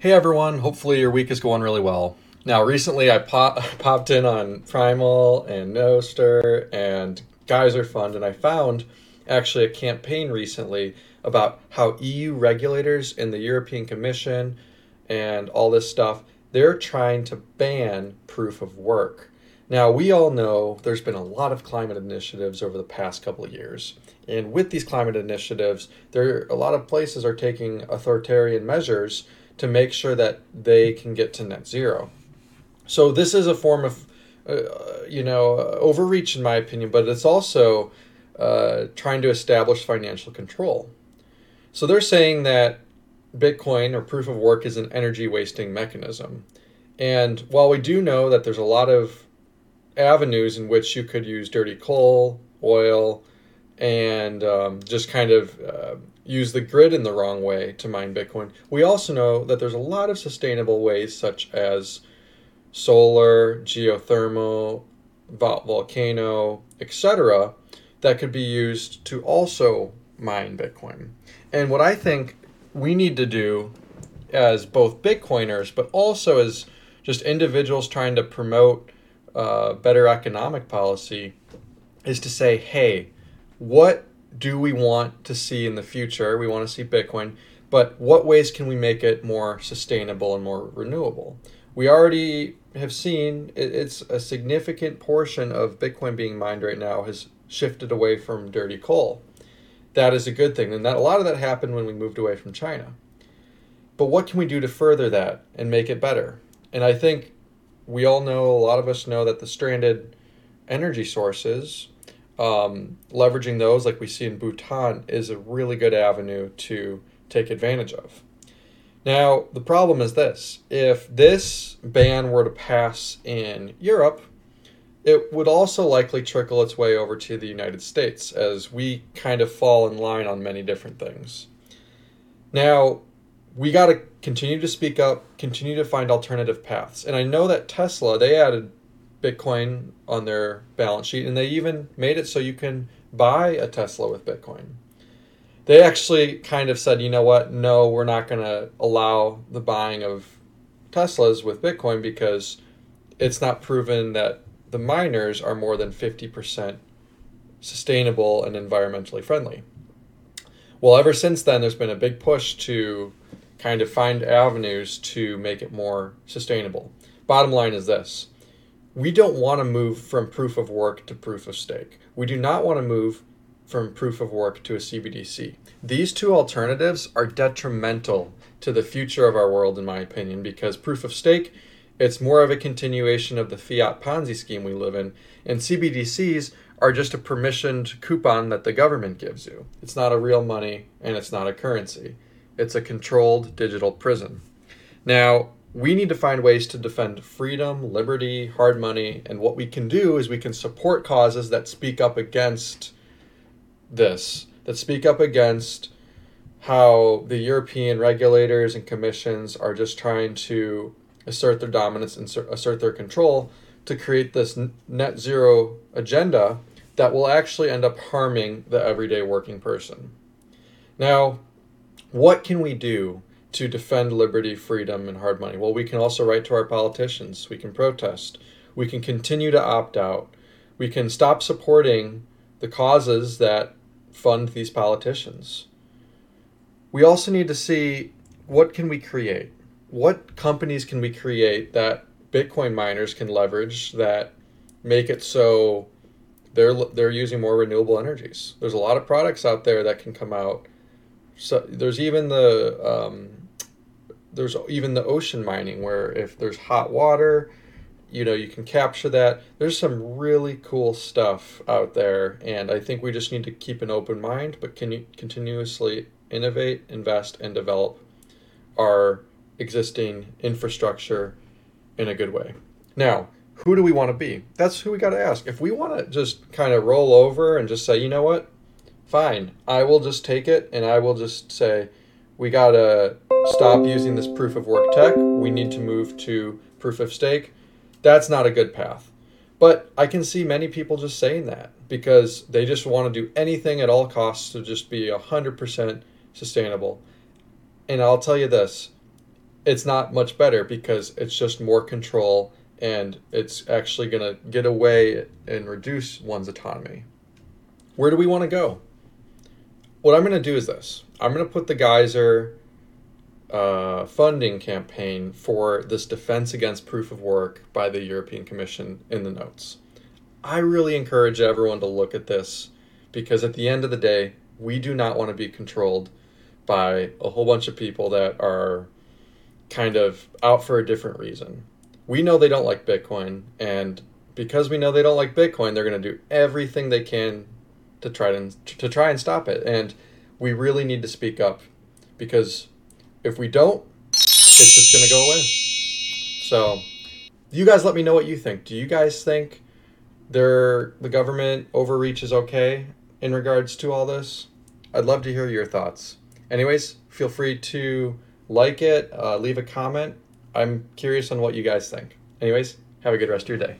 Hey everyone, hopefully your week is going really well. Now, recently I pop, popped in on Primal and Nostr and Geyser Fund, and I found actually a campaign recently about how EU regulators and the European Commission and all this stuff, they're trying to ban proof of work. Now, we all know there's been a lot of climate initiatives over the past couple of years. And with these climate initiatives, there a lot of places are taking authoritarian measures to make sure that they can get to net zero. So this is a form of, uh, you know, overreach in my opinion, but it's also uh, trying to establish financial control. So they're saying that Bitcoin or proof of work is an energy wasting mechanism. And while we do know that there's a lot of avenues in which you could use dirty coal, oil, and um, just kind of uh, use the grid in the wrong way to mine Bitcoin. We also know that there's a lot of sustainable ways, such as solar, geothermal, volcano, etc., that could be used to also mine Bitcoin. And what I think we need to do as both Bitcoiners, but also as just individuals trying to promote uh, better economic policy, is to say, hey, what do we want to see in the future? We want to see Bitcoin, but what ways can we make it more sustainable and more renewable? We already have seen it's a significant portion of Bitcoin being mined right now has shifted away from dirty coal. That is a good thing, and that a lot of that happened when we moved away from China. But what can we do to further that and make it better? And I think we all know, a lot of us know that the stranded energy sources um, leveraging those, like we see in Bhutan, is a really good avenue to take advantage of. Now, the problem is this if this ban were to pass in Europe, it would also likely trickle its way over to the United States as we kind of fall in line on many different things. Now, we got to continue to speak up, continue to find alternative paths. And I know that Tesla, they added Bitcoin on their balance sheet, and they even made it so you can buy a Tesla with Bitcoin. They actually kind of said, you know what, no, we're not going to allow the buying of Teslas with Bitcoin because it's not proven that the miners are more than 50% sustainable and environmentally friendly. Well, ever since then, there's been a big push to kind of find avenues to make it more sustainable. Bottom line is this we don't want to move from proof of work to proof of stake. We do not want to move from proof of work to a CBDC. These two alternatives are detrimental to the future of our world, in my opinion, because proof of stake, it's more of a continuation of the fiat Ponzi scheme we live in, and CBDCs are just a permissioned coupon that the government gives you. It's not a real money and it's not a currency. It's a controlled digital prison. Now, we need to find ways to defend freedom, liberty, hard money, and what we can do is we can support causes that speak up against this, that speak up against how the European regulators and commissions are just trying to assert their dominance and assert their control to create this net zero agenda that will actually end up harming the everyday working person. Now, what can we do to defend liberty, freedom, and hard money? Well, we can also write to our politicians. We can protest. We can continue to opt out. We can stop supporting the causes that fund these politicians. We also need to see what can we create? What companies can we create that Bitcoin miners can leverage that make it so they're they're using more renewable energies. There's a lot of products out there that can come out. So there's even the um, there's even the ocean mining where if there's hot water you know you can capture that. There's some really cool stuff out there and i think we just need to keep an open mind but can you continuously innovate invest and develop our existing infrastructure in a good way. Now who do we want to be? That's who we got to ask. If we want to just kind of roll over and just say you know what? Fine. I will just take it and i will just say we got to stop using this proof of work tech. We need to move to proof of stake. That's not a good path. But I can see many people just saying that because they just want to do anything at all costs to just be 100% sustainable. And I'll tell you this it's not much better because it's just more control and it's actually going to get away and reduce one's autonomy. Where do we want to go? What I'm going to do is this I'm going to put the Geyser uh, funding campaign for this defense against proof of work by the European Commission in the notes. I really encourage everyone to look at this because at the end of the day, we do not want to be controlled by a whole bunch of people that are kind of out for a different reason. We know they don't like Bitcoin, and because we know they don't like Bitcoin, they're going to do everything they can to try to, to try and stop it. And we really need to speak up because if we don't, it's just going to go away. So, you guys let me know what you think. Do you guys think there the government overreach is okay in regards to all this? I'd love to hear your thoughts. Anyways, feel free to like it, uh, leave a comment. I'm curious on what you guys think. Anyways, have a good rest of your day.